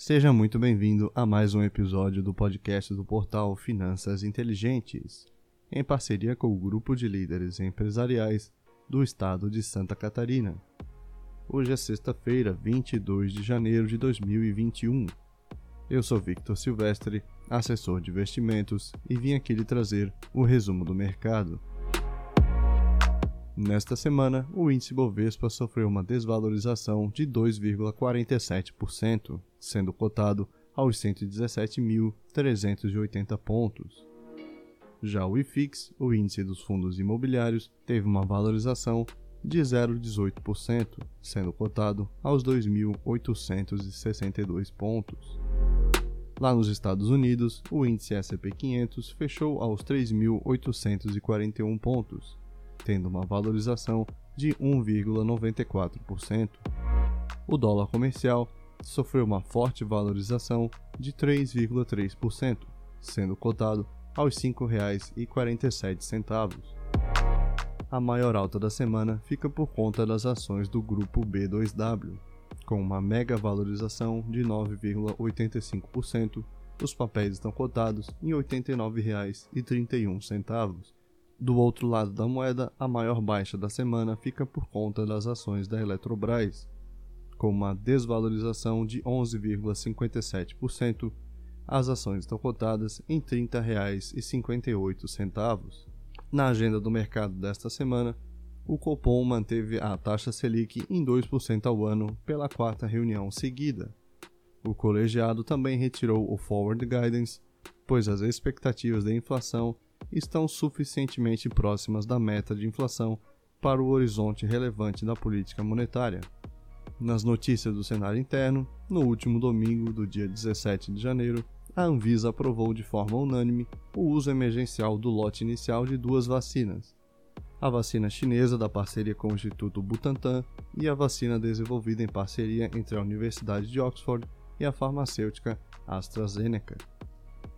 Seja muito bem-vindo a mais um episódio do podcast do portal Finanças Inteligentes, em parceria com o grupo de líderes empresariais do estado de Santa Catarina. Hoje é sexta-feira, 22 de janeiro de 2021. Eu sou Victor Silvestre, assessor de investimentos, e vim aqui lhe trazer o resumo do mercado. Nesta semana, o índice Bovespa sofreu uma desvalorização de 2,47%, sendo cotado aos 117.380 pontos. Já o IFIX, o índice dos fundos imobiliários, teve uma valorização de 0,18%, sendo cotado aos 2.862 pontos. Lá nos Estados Unidos, o índice S&P 500 fechou aos 3.841 pontos, tendo uma valorização de 1,94%. O dólar comercial sofreu uma forte valorização de 3,3%, sendo cotado aos R$ 5,47. A maior alta da semana fica por conta das ações do grupo B2W, com uma mega valorização de 9,85%. Os papéis estão cotados em R$ 89,31 do outro lado da moeda, a maior baixa da semana fica por conta das ações da Eletrobras, com uma desvalorização de 11,57%. As ações estão cotadas em R$ 30,58. Na agenda do mercado desta semana, o Copom manteve a taxa Selic em 2% ao ano pela quarta reunião seguida. O colegiado também retirou o Forward Guidance, pois as expectativas de inflação estão suficientemente próximas da meta de inflação para o horizonte relevante da política monetária. Nas notícias do cenário interno, no último domingo do dia 17 de janeiro, a Anvisa aprovou de forma unânime o uso emergencial do lote inicial de duas vacinas. A vacina chinesa da parceria com o Instituto Butantan e a vacina desenvolvida em parceria entre a Universidade de Oxford e a farmacêutica AstraZeneca.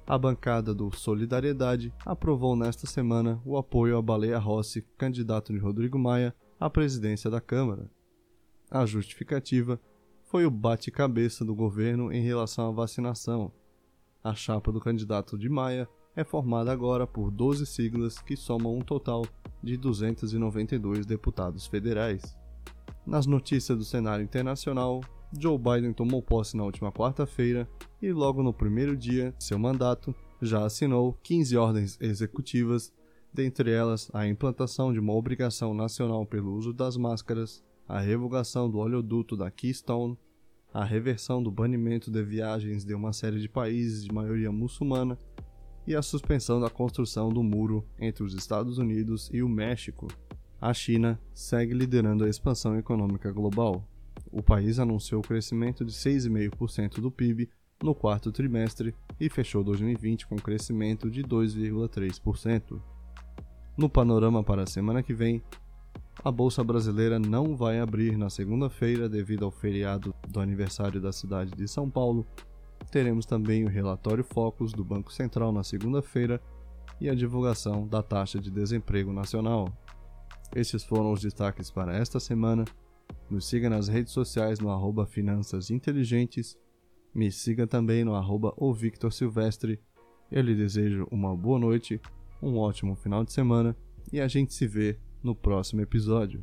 A bancada do Solidariedade aprovou nesta semana o apoio a Baleia Rossi, candidato de Rodrigo Maia, à presidência da Câmara. A justificativa foi o bate-cabeça do governo em relação à vacinação. A chapa do candidato de Maia é formada agora por 12 siglas que somam um total de 292 deputados federais. Nas notícias do cenário internacional, Joe Biden tomou posse na última quarta-feira e, logo no primeiro dia de seu mandato, já assinou 15 ordens executivas, dentre elas a implantação de uma obrigação nacional pelo uso das máscaras, a revogação do oleoduto da Keystone, a reversão do banimento de viagens de uma série de países de maioria muçulmana e a suspensão da construção do muro entre os Estados Unidos e o México. A China segue liderando a expansão econômica global o país anunciou o crescimento de 6,5% do PIB no quarto trimestre e fechou 2020 com crescimento de 2,3%. No panorama para a semana que vem, a Bolsa Brasileira não vai abrir na segunda-feira devido ao feriado do aniversário da cidade de São Paulo. Teremos também o relatório Focus do Banco Central na segunda-feira e a divulgação da taxa de desemprego nacional. Esses foram os destaques para esta semana. Nos siga nas redes sociais no arroba Finanças Inteligentes. Me siga também no arroba o Victor Silvestre. Eu lhe desejo uma boa noite, um ótimo final de semana e a gente se vê no próximo episódio.